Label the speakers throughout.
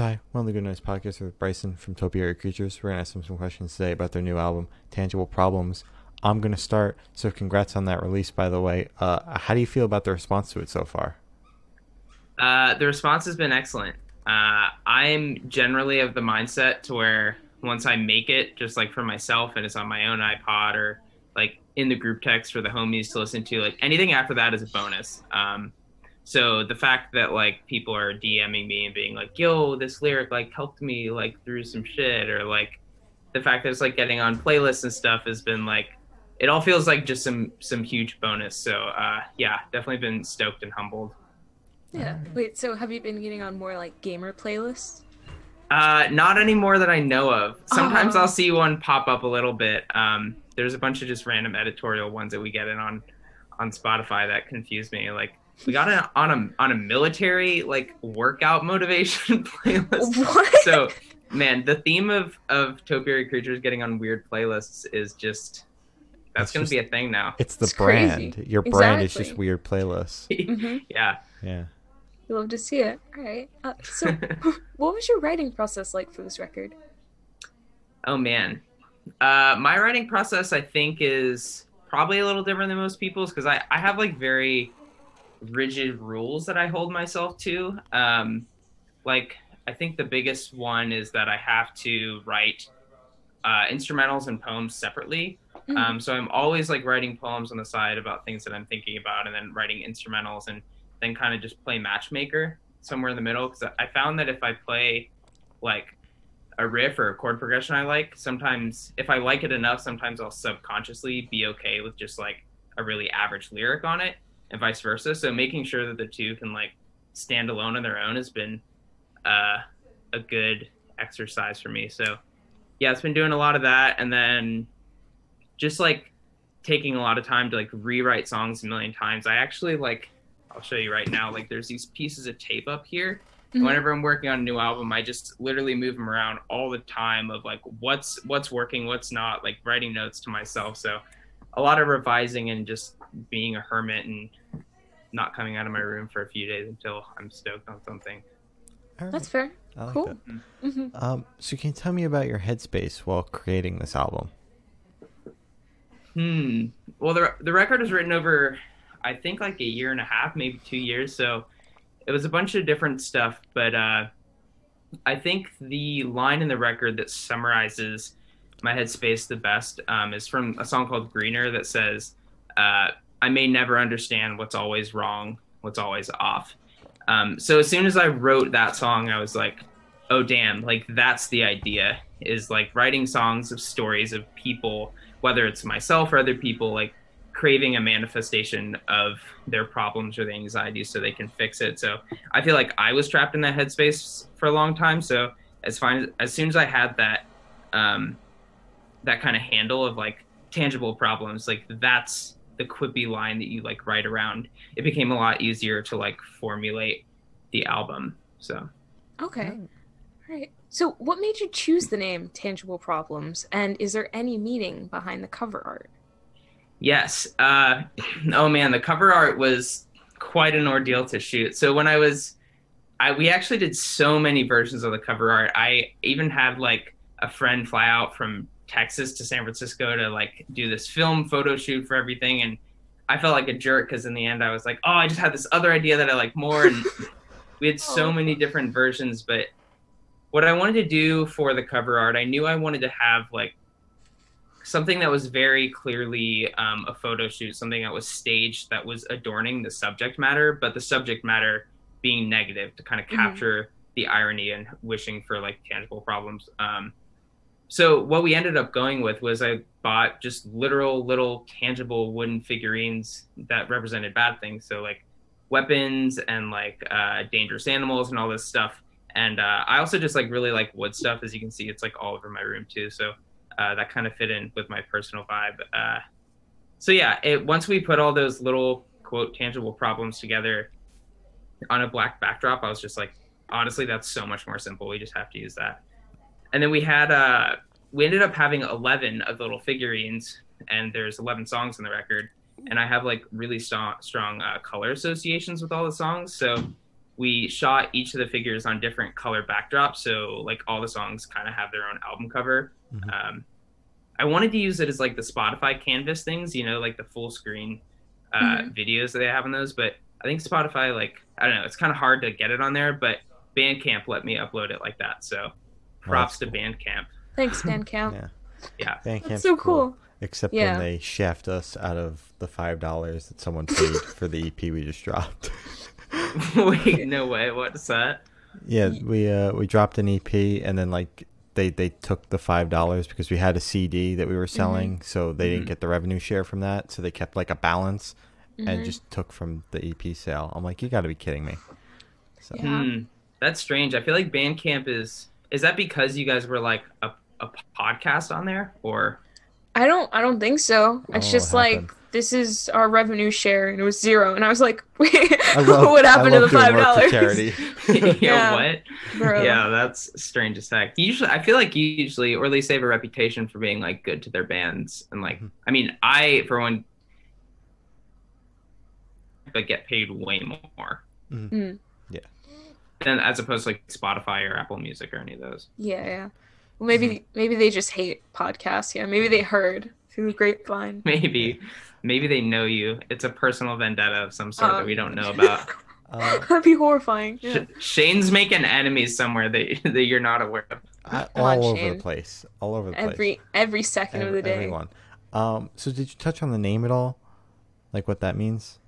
Speaker 1: Hi, one of the Good Noise podcasts with Bryson from Topiary Creatures. We're gonna ask them some questions today about their new album, Tangible Problems. I'm gonna start. So, congrats on that release, by the way. Uh, how do you feel about the response to it so far?
Speaker 2: Uh, the response has been excellent. Uh, I'm generally of the mindset to where once I make it, just like for myself, and it's on my own iPod or like in the group text for the homies to listen to, like anything after that is a bonus. Um, so the fact that like people are DMing me and being like, "Yo, this lyric like helped me like through some shit," or like the fact that it's like getting on playlists and stuff has been like, it all feels like just some some huge bonus. So uh, yeah, definitely been stoked and humbled.
Speaker 3: Yeah. Wait, so have you been getting on more like gamer playlists?
Speaker 2: Uh, not anymore that I know of. Sometimes
Speaker 3: Oh.
Speaker 2: I'll see one pop up a little bit. Um, there's a bunch of just random editorial ones that we get in on on Spotify that confuse me. Like we got it on a on a military like workout motivation playlist.
Speaker 3: What?
Speaker 2: So man, the theme of of topiary creatures getting on weird playlists is just that's
Speaker 1: It's
Speaker 2: gonna
Speaker 1: just-
Speaker 2: be a thing now.
Speaker 1: It's the
Speaker 3: It's crazy.
Speaker 1: brand. Your brand is just weird playlists.
Speaker 3: hmm
Speaker 2: yeah.
Speaker 1: Yeah.
Speaker 3: You love to see it. All right. Uh, so, what was your writing process like for this record?
Speaker 2: Oh man, uh, my writing process I think is probably a little different than most people's because I I have like very rigid rules that I hold myself to. Um, like I think the biggest one is that I have to write uh, instrumentals and poems separately.
Speaker 3: Mhm.
Speaker 2: Um, so I'm always like writing poems on the side about things that I'm thinking about, and then writing instrumentals, and then kind of just play matchmaker somewhere in the middle. Because I found that if I play like a riff or a chord progression I like, sometimes if I like it enough, sometimes I'll subconsciously be okay with just like a really average lyric on it, and vice versa. So making sure that the two can like stand alone on their own has been uh, a good exercise for me. So yeah, it's been doing a lot of that, and then just like taking a lot of time to like rewrite songs a million times. I actually like I'll show you right now. Like there's these pieces of tape up here.
Speaker 3: Mhm.
Speaker 2: Whenever I'm working on a new album, I just literally move them around all the time of like what's what's working, what's not, like writing notes to myself. So a lot of revising and just being a hermit and not coming out of my room for a few days until I'm stoked on something.
Speaker 1: All right.
Speaker 3: That's fair.
Speaker 1: I like
Speaker 3: cool.
Speaker 1: that.
Speaker 3: hmm
Speaker 1: Um, so can you tell me about your headspace while creating this album?
Speaker 2: Hmm. Well, the the record was written over, I think like a year and a half, maybe two years. So it was a bunch of different stuff. But uh, I think the line in the record that summarizes my headspace the best um, is from a song called Greener that says, uh, "I may never understand what's always wrong, what's always off." Um, so as soon as I wrote that song, I was like, "Oh damn! Like that's the idea." Is like writing songs of stories of people whether it's myself or other people like craving a manifestation of their problems or the anxiety so they can fix it so i feel like i was trapped in that headspace for a long time so as fine as soon as i had that um that kind of handle of like tangible problems like that's the quippy line that you like write around it became a lot easier to like formulate the album so
Speaker 3: Okay. All right. So, what made you choose the name Tangible Problems, and is there any meaning behind the cover art?
Speaker 2: Yes. Uh, oh man, the cover art was quite an ordeal to shoot. So when I was, I we actually did so many versions of the cover art. I even had like a friend fly out from Texas to San Francisco to like do this film photo shoot for everything, and I felt like a jerk because in the end I was like, oh, I just had this other idea that I like more, and we had so
Speaker 3: Oh.
Speaker 2: many different versions. But what I wanted to do for the cover art, I knew I wanted to have like something that was very clearly um, a photo shoot, something that was staged that was adorning the subject matter, but the subject matter being negative to kind of
Speaker 3: Mhm.
Speaker 2: capture the irony and wishing for like tangible problems. Um, so what we ended up going with was I bought just literal little tangible wooden figurines that represented bad things. So like weapons and like uh, dangerous animals and all this stuff. And uh, I also just like really like wood stuff. As you can see, it's like all over my room too. So uh, that kind of fit in with my personal vibe. Uh, so yeah, it, once we put all those little quote tangible problems together on a black backdrop, I was just like, honestly, that's so much more simple. We just have to use that. And then we had uh, we ended up having eleven of the little figurines, and there's eleven songs on the record. And I have like really strong, strong uh, color associations with all the songs. So we shot each of the figures on different color backdrops, so like all the songs kind of have their own album cover.
Speaker 1: Mhm.
Speaker 2: Um, I wanted to use it as like the Spotify canvas things, you know, like the full screen uh,
Speaker 3: Mhm.
Speaker 2: videos that they have on those. But I think Spotify, like, I don't know, it's kind of hard to get it on there, but Bandcamp let me upload it like that. So props to
Speaker 1: cool.
Speaker 2: Bandcamp.
Speaker 3: Thanks, Bandcamp.
Speaker 1: Yeah.
Speaker 2: Yeah.
Speaker 1: Bandcamp's
Speaker 3: That's so cool.
Speaker 1: Except
Speaker 3: Yeah.
Speaker 1: when they shaft us out of the five dollars that someone paid for the EP we just dropped.
Speaker 2: Wait, no way. What's that?
Speaker 1: Yeah, we uh we dropped an EP and then like they they took the five dollars because we had a CD that we were selling, so they didn't
Speaker 2: Mhm.
Speaker 1: get the revenue share from that, so they kept like a balance and
Speaker 3: Mhm.
Speaker 1: just took from the EP sale. I'm like, you got to be kidding me. So
Speaker 3: Yeah.
Speaker 2: Hmm, that's strange. I feel like Bandcamp is. Is that because you guys were like a, a podcast on there, or
Speaker 3: I don't I don't think so. It's
Speaker 1: Oh,
Speaker 3: just
Speaker 1: what
Speaker 3: like this is our revenue share and it was zero and I was like, wait,
Speaker 1: I love
Speaker 3: what happened
Speaker 1: I
Speaker 3: to the five dollars?
Speaker 1: charity.
Speaker 2: yeah,
Speaker 3: Yeah.
Speaker 2: what?
Speaker 3: Bro.
Speaker 2: Yeah, that's strange as heck. Usually, I feel like usually, or at least they have a reputation for being like good to their bands, and like,
Speaker 1: Mhm.
Speaker 2: I mean, I for one, but get paid way more
Speaker 3: Mm.
Speaker 2: Than as opposed to like Spotify or Apple Music or any of those.
Speaker 3: Yeah, yeah. Well maybe maybe they just hate podcasts, yeah. Maybe they heard through the grapevine.
Speaker 2: Maybe, maybe they know you. It's a personal vendetta of some sort that we don't know
Speaker 3: Um,
Speaker 2: about.
Speaker 1: Uh,
Speaker 3: That'd be horrifying. Yeah.
Speaker 2: Sh- Shane's making enemies somewhere that that you're not aware of.
Speaker 1: I, all
Speaker 3: on,
Speaker 1: over
Speaker 3: Shane.
Speaker 1: the place, all over the place.
Speaker 3: Every every second of the day.
Speaker 1: Everyone. Um, so did you touch on the name at all? Like what that means?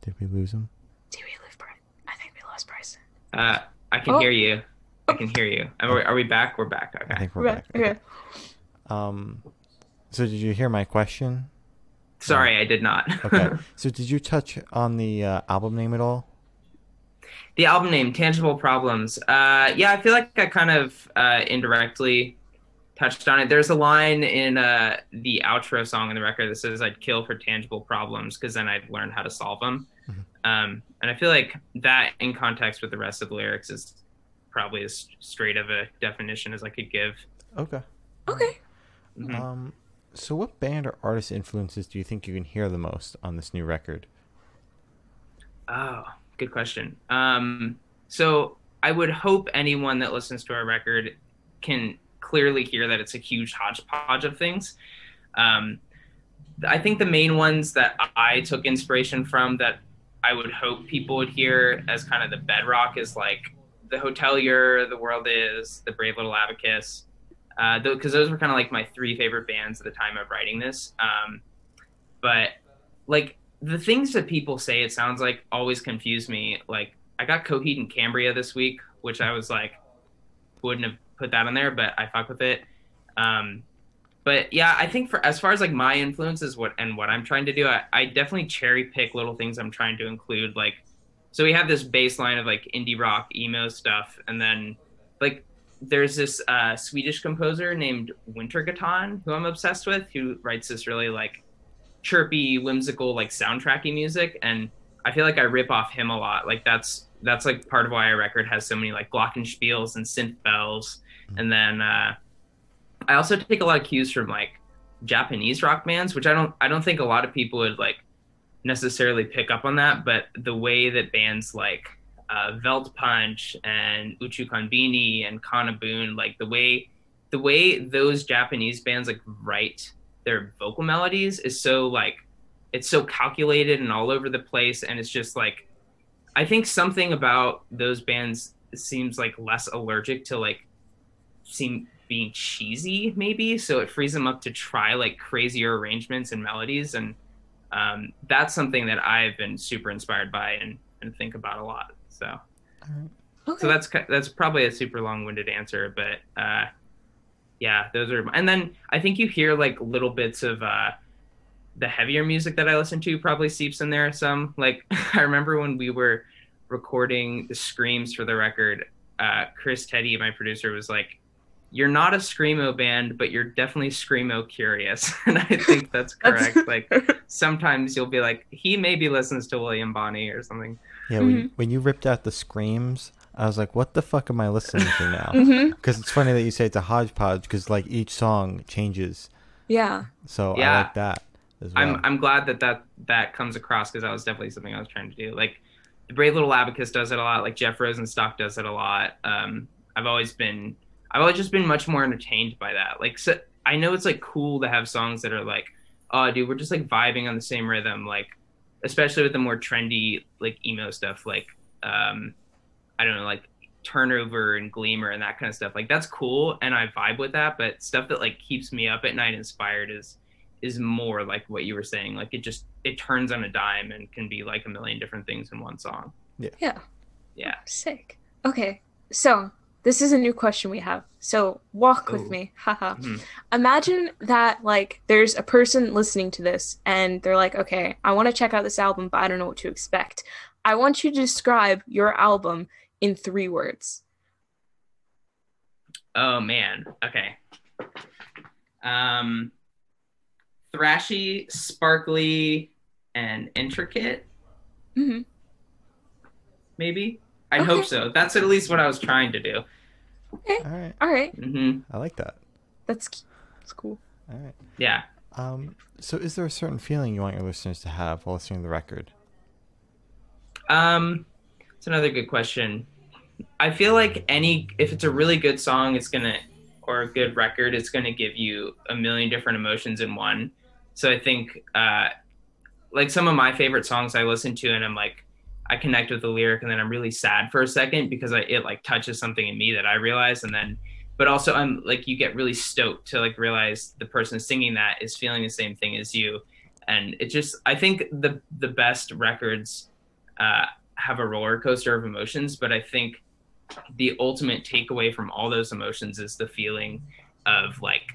Speaker 1: Did we lose him?
Speaker 3: Do we live Bryce? I think we lost Bryson.
Speaker 2: Uh, I can
Speaker 3: Oh.
Speaker 2: hear you. I can hear you. Are we, are we back? We're back.
Speaker 1: I
Speaker 2: Okay.
Speaker 1: think we're
Speaker 3: Okay.
Speaker 1: back.
Speaker 3: okay.
Speaker 1: Um, so did you hear my question?
Speaker 2: Sorry, I did not.
Speaker 1: Okay. so did you touch on the uh, album name at all?
Speaker 2: the album name, Tangible Problems. Uh, yeah, I feel like I kind of uh, indirectly touched on it. There's a line in uh, the outro song in the record that says, "I'd kill for tangible problems because then I'd learn how to solve them." Um, and I feel like that, in context with the rest of the lyrics, is probably as straight of a definition as I could give.
Speaker 1: Okay.
Speaker 3: Okay.
Speaker 2: Mhm.
Speaker 1: Um, so what band or artist influences do you think you can hear the most on this new record?
Speaker 2: Oh, good question. Um, so I would hope anyone that listens to our record can clearly hear that it's a huge hodgepodge of things. Um, I think the main ones that I took inspiration from that I would hope people would hear as kind of the bedrock is like the Hotelier, The World Is, The Brave Little Abacus, because those were kind of like my three favorite bands at the time of writing this. Um, but like the things that people say, it sounds like always confuse me. Like I got Coheed and Cambria this week, which I was like, wouldn't have put that on there, but I fuck with it. Um, but yeah, I think for as far as like my influences, what and what I'm trying to do, I, I definitely cherry pick little things I'm trying to include. Like, so we have this baseline of like indie rock, emo stuff, and then like there's this uh, Swedish composer named Wintergatan who I'm obsessed with, who writes this really like chirpy, whimsical, like soundtracky music, and I feel like I rip off him a lot. Like that's that's like part of why our record has so many like glockenspiels and synth bells, and then uh, I also take a lot of cues from like Japanese rock bands, which I don't I don't think a lot of people would like necessarily pick up on that, but the way that bands like uh, Velt Punch and Uchu Konbini and Kana Boon, like the way the way those Japanese bands like write their vocal melodies is so like it's so calculated and all over the place and it's just like I think something about those bands seems like less allergic to like seem being cheesy maybe. So it frees them up to try like crazier arrangements and melodies. And um, that's something that I've been super inspired by and, and think about a lot. So
Speaker 3: Okay.
Speaker 2: so that's that's probably a super long-winded answer but uh yeah those are and then i think you hear like little bits of uh the heavier music that i listen to probably seeps in there some. Like i remember when we were recording the screams for the record uh chris Teti my producer was like you're not a screamo band but you're definitely screamo curious and i think that's
Speaker 3: That's-
Speaker 2: correct like sometimes you'll be like he maybe listens to william bonney or something
Speaker 1: Yeah, when, when you ripped out the screams, I was like, "What the fuck am I listening to now?"
Speaker 3: hmm
Speaker 1: Because it's funny that you say it's a hodgepodge because like each song changes.
Speaker 3: Yeah.
Speaker 1: So I like that. as well.
Speaker 2: I'm I'm glad that that that comes across because that was definitely something I was trying to do. Like the Brave Little Abacus does it a lot. Like Jeff Rosenstock does it a lot. Um, I've always been I've always just been much more entertained by that. Like so, I know it's like cool to have songs that are like, oh dude, we're just like vibing on the same rhythm. Like especially with the more trendy like emo stuff. Like um, I don't know, like turnover and Gleemer and that kind of stuff like that's cool and i vibe with that but stuff that like keeps me up at night inspired is is more like what you were saying like it just it turns on a dime and can be like a million different things in one song
Speaker 3: Yeah.
Speaker 2: yeah Yeah.
Speaker 3: Sick. Okay. So this is a new question we have. So walk with
Speaker 2: Oh.
Speaker 3: me. Haha.
Speaker 2: Mhm.
Speaker 3: Imagine that like there's a person listening to this and they're like, okay, I want to check out this album, but I don't know what to expect. I want you to describe your album in three words.
Speaker 2: oh man okay um thrashy sparkly and intricate
Speaker 3: hmm
Speaker 2: maybe i
Speaker 3: Okay.
Speaker 2: hope so that's at least what i was trying to do Okay.
Speaker 1: All right.
Speaker 3: All right.
Speaker 2: hmm
Speaker 1: I like that.
Speaker 3: That's that's cool.
Speaker 1: All right.
Speaker 2: yeah
Speaker 1: Um, so is there a certain feeling you want your listeners to have while listening to the record?
Speaker 2: Um, it's another good question. I feel like any if it's a really good song, it's gonna or a good record, it's gonna give you a million different emotions in one. So I think uh, like some of my favorite songs I listen to and I'm like I connect with the lyric and then I'm really sad for a second because I, it like touches something in me that I realize and then but also I'm like you get really stoked to like realize the person singing that is feeling the same thing as you and it just I think the the best records uh, have a roller coaster of emotions, but I think the ultimate takeaway from all those emotions is the feeling of like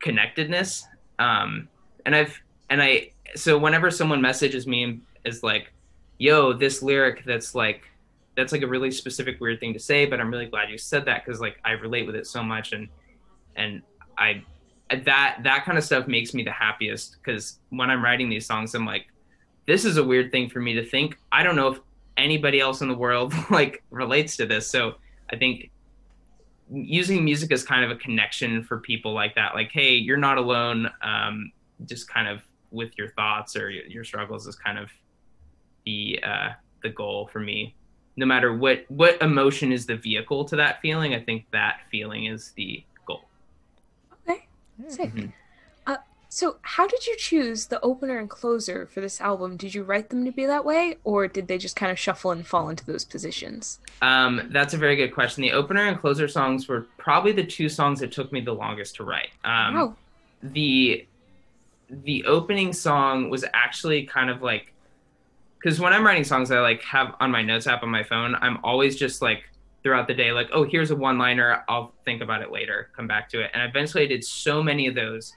Speaker 2: connectedness. Um, and I've and I so whenever someone messages me and is like, "Yo, this lyric that's like that's like a really specific weird thing to say, but I'm really glad you said that because like I relate with it so much and and I that that kind of stuff makes me the happiest because when I'm writing these songs, I'm like, this is a weird thing for me to think. I don't know if anybody else in the world like relates to this. So I think using music as kind of a connection for people like that, like, hey, you're not alone. Um, just kind of with your thoughts or your, your struggles is kind of the uh, the goal for me. No matter what what emotion is the vehicle to that feeling, I think that feeling is the goal.
Speaker 3: Okay. Sick.
Speaker 2: Mhm.
Speaker 3: Uh, so how did you choose the opener and closer for this album? Did you write them to be that way, or did they just kind of shuffle and fall into those positions?
Speaker 2: Um, that's a very good question. The opener and closer songs were probably the two songs that took me the longest to write. Um,
Speaker 3: oh,
Speaker 2: the the opening song was actually kind of like because when I'm writing songs, I like have on my notes app on my phone. I'm always just like throughout the day, like, oh, here's a one liner. I'll think about it later, come back to it. And eventually, I did so many of those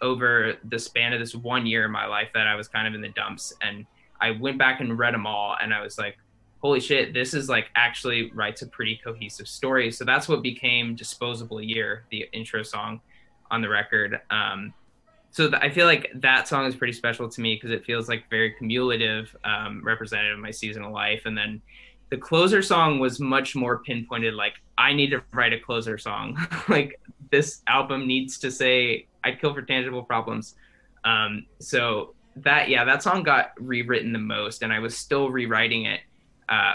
Speaker 2: over the span of this one year in my life that I was kind of in the dumps. And I went back and read them all, and I was like, holy shit, this is like actually writes a pretty cohesive story. So that's what became Disposable Year, the intro song on the record. Um, so th- I feel like that song is pretty special to me because it feels like very cumulative, um, representative of my season of life. And then the closer song was much more pinpointed. Like I need to write a closer song. like this album needs to say "I'd kill for tangible problems." Um, so that yeah, that song got rewritten the most, and I was still rewriting it. Uh,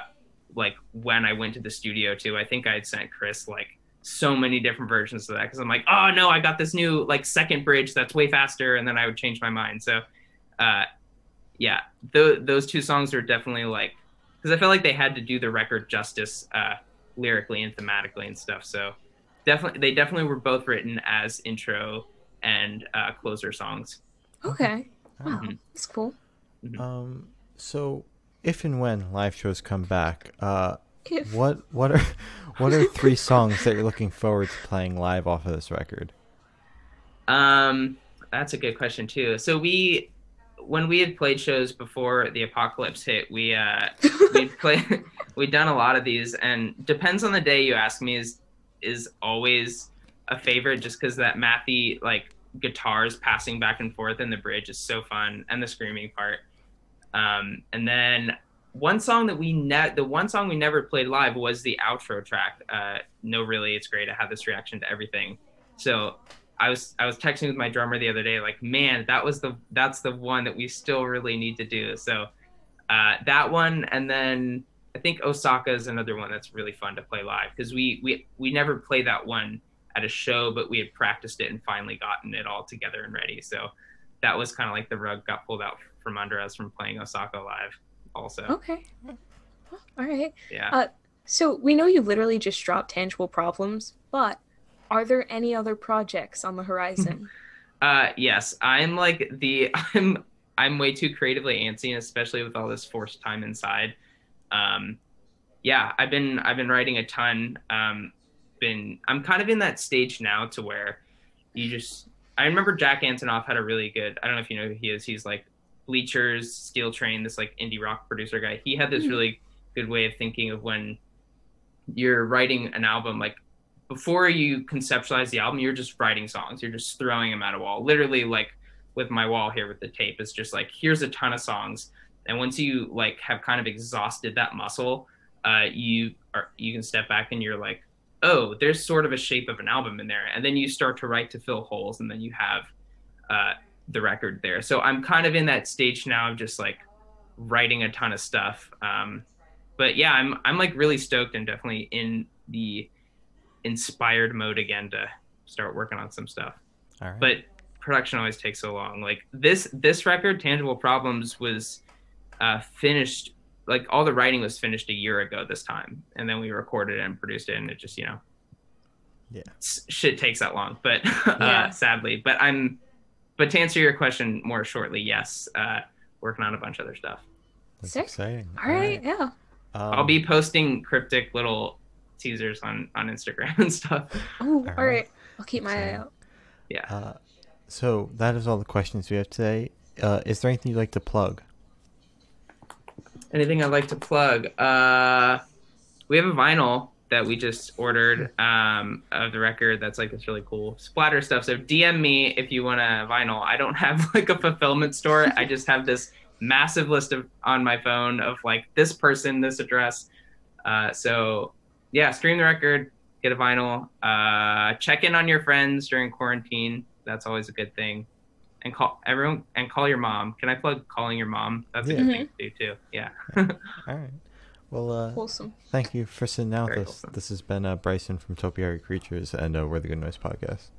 Speaker 2: like when I went to the studio too. I think I had sent Chris like so many different versions of that because I'm like, oh no, I got this new like second bridge that's way faster, and then I would change my mind. So, uh, yeah, th- those two songs are definitely like because I felt like they had to do the record justice uh, lyrically and thematically and stuff. So, definitely, they definitely were both written as intro and uh, closer songs.
Speaker 3: okay. Wow,
Speaker 2: Mhm.
Speaker 3: that's cool.
Speaker 1: Um, so if and when live shows come back, uh,
Speaker 3: If
Speaker 1: what what are what are three songs that you're looking forward to playing live off of this record?
Speaker 2: Um, that's a good question too. So we, when we had played shows before the apocalypse hit, we uh, we play we'd done a lot of these, and depends on the day you ask me is is always a favorite just because that mathy like guitars passing back and forth in the bridge is so fun, and the screaming part. Um, and then one song that we ne- the one song we never played live was the outro track. Uh, no, really, it's great. I have this reaction to everything. So I was I was texting with my drummer the other day, like, man, that was the that's the one that we still really need to do. So uh, that one, and then I think Osaka is another one that's really fun to play live because we we we never played that one at a show, but we had practiced it and finally gotten it all together and ready. So that was kind of like the rug got pulled out from under us from playing Osaka live, also.
Speaker 3: Okay. All right.
Speaker 2: Yeah.
Speaker 3: Uh, so we know you literally just dropped tangible problems, but are there any other projects on the horizon?
Speaker 2: Uh, yes, I'm like the I'm I'm way too creatively antsy, especially with all this forced time inside. Um, yeah, I've been I've been writing a ton. Um, been I'm kind of in that stage now to where you just I remember Jack Antonoff had a really good I don't know if you know who he is. He's like Bleachers, Steel Train, this like indie rock producer guy. He had this
Speaker 3: Mhm.
Speaker 2: really good way of thinking of when you're writing an album like before you conceptualize the album, you're just writing songs. You're just throwing them at a wall. Literally, like with my wall here with the tape, it's just like here's a ton of songs, and once you like have kind of exhausted that muscle, uh, you are you can step back and you're like, oh, there's sort of a shape of an album in there, and then you start to write to fill holes, and then you have uh, the record there. So I'm kind of in that stage now of just like writing a ton of stuff. Um, but yeah, I'm I'm like really stoked and definitely in the inspired mode again to start working on some stuff.
Speaker 1: All right.
Speaker 2: But production always takes so long. Like this this record, Tangible Problems, was uh, finished. Like all the writing was finished a year ago this time, and then we recorded it and produced it, and it just you know,
Speaker 1: Yeah.
Speaker 2: shit takes that long. But
Speaker 3: Yeah.
Speaker 2: uh, sadly, but I'm. But to answer your question more shortly, yes, uh, working on a bunch of other stuff.
Speaker 1: That's
Speaker 3: Sick.
Speaker 1: exciting.
Speaker 3: All right. Yeah.
Speaker 1: Um,
Speaker 2: I'll be posting cryptic little teasers on on Instagram and stuff.
Speaker 3: Oh,
Speaker 1: All
Speaker 3: all
Speaker 1: right.
Speaker 3: right. I'll keep my eye out.
Speaker 2: Yeah.
Speaker 1: Uh, so that is all the questions we have today. Uh, is there anything you'd like to plug?
Speaker 2: Anything I'd like to plug? Uh, we have a vinyl that we just ordered um, of the record. That's like this really cool splatter stuff. So DM me if you want a vinyl. I don't have like a fulfillment store. I just have this massive list of on my phone of like this person, this address. Uh, so yeah, stream the record, get a vinyl. Uh, check in on your friends during quarantine. That's always a good thing. And call everyone and call your mom. Can I plug calling your mom? That's a
Speaker 1: Yeah.
Speaker 2: good thing to do too. Yeah.
Speaker 1: All right. Well, uh,
Speaker 3: Wholesome.
Speaker 1: thank you for sitting down with
Speaker 2: Very
Speaker 1: us.
Speaker 2: wholesome.
Speaker 1: This has been uh, Bryson from Topiary Creatures and uh, We're the Good Noise Podcast.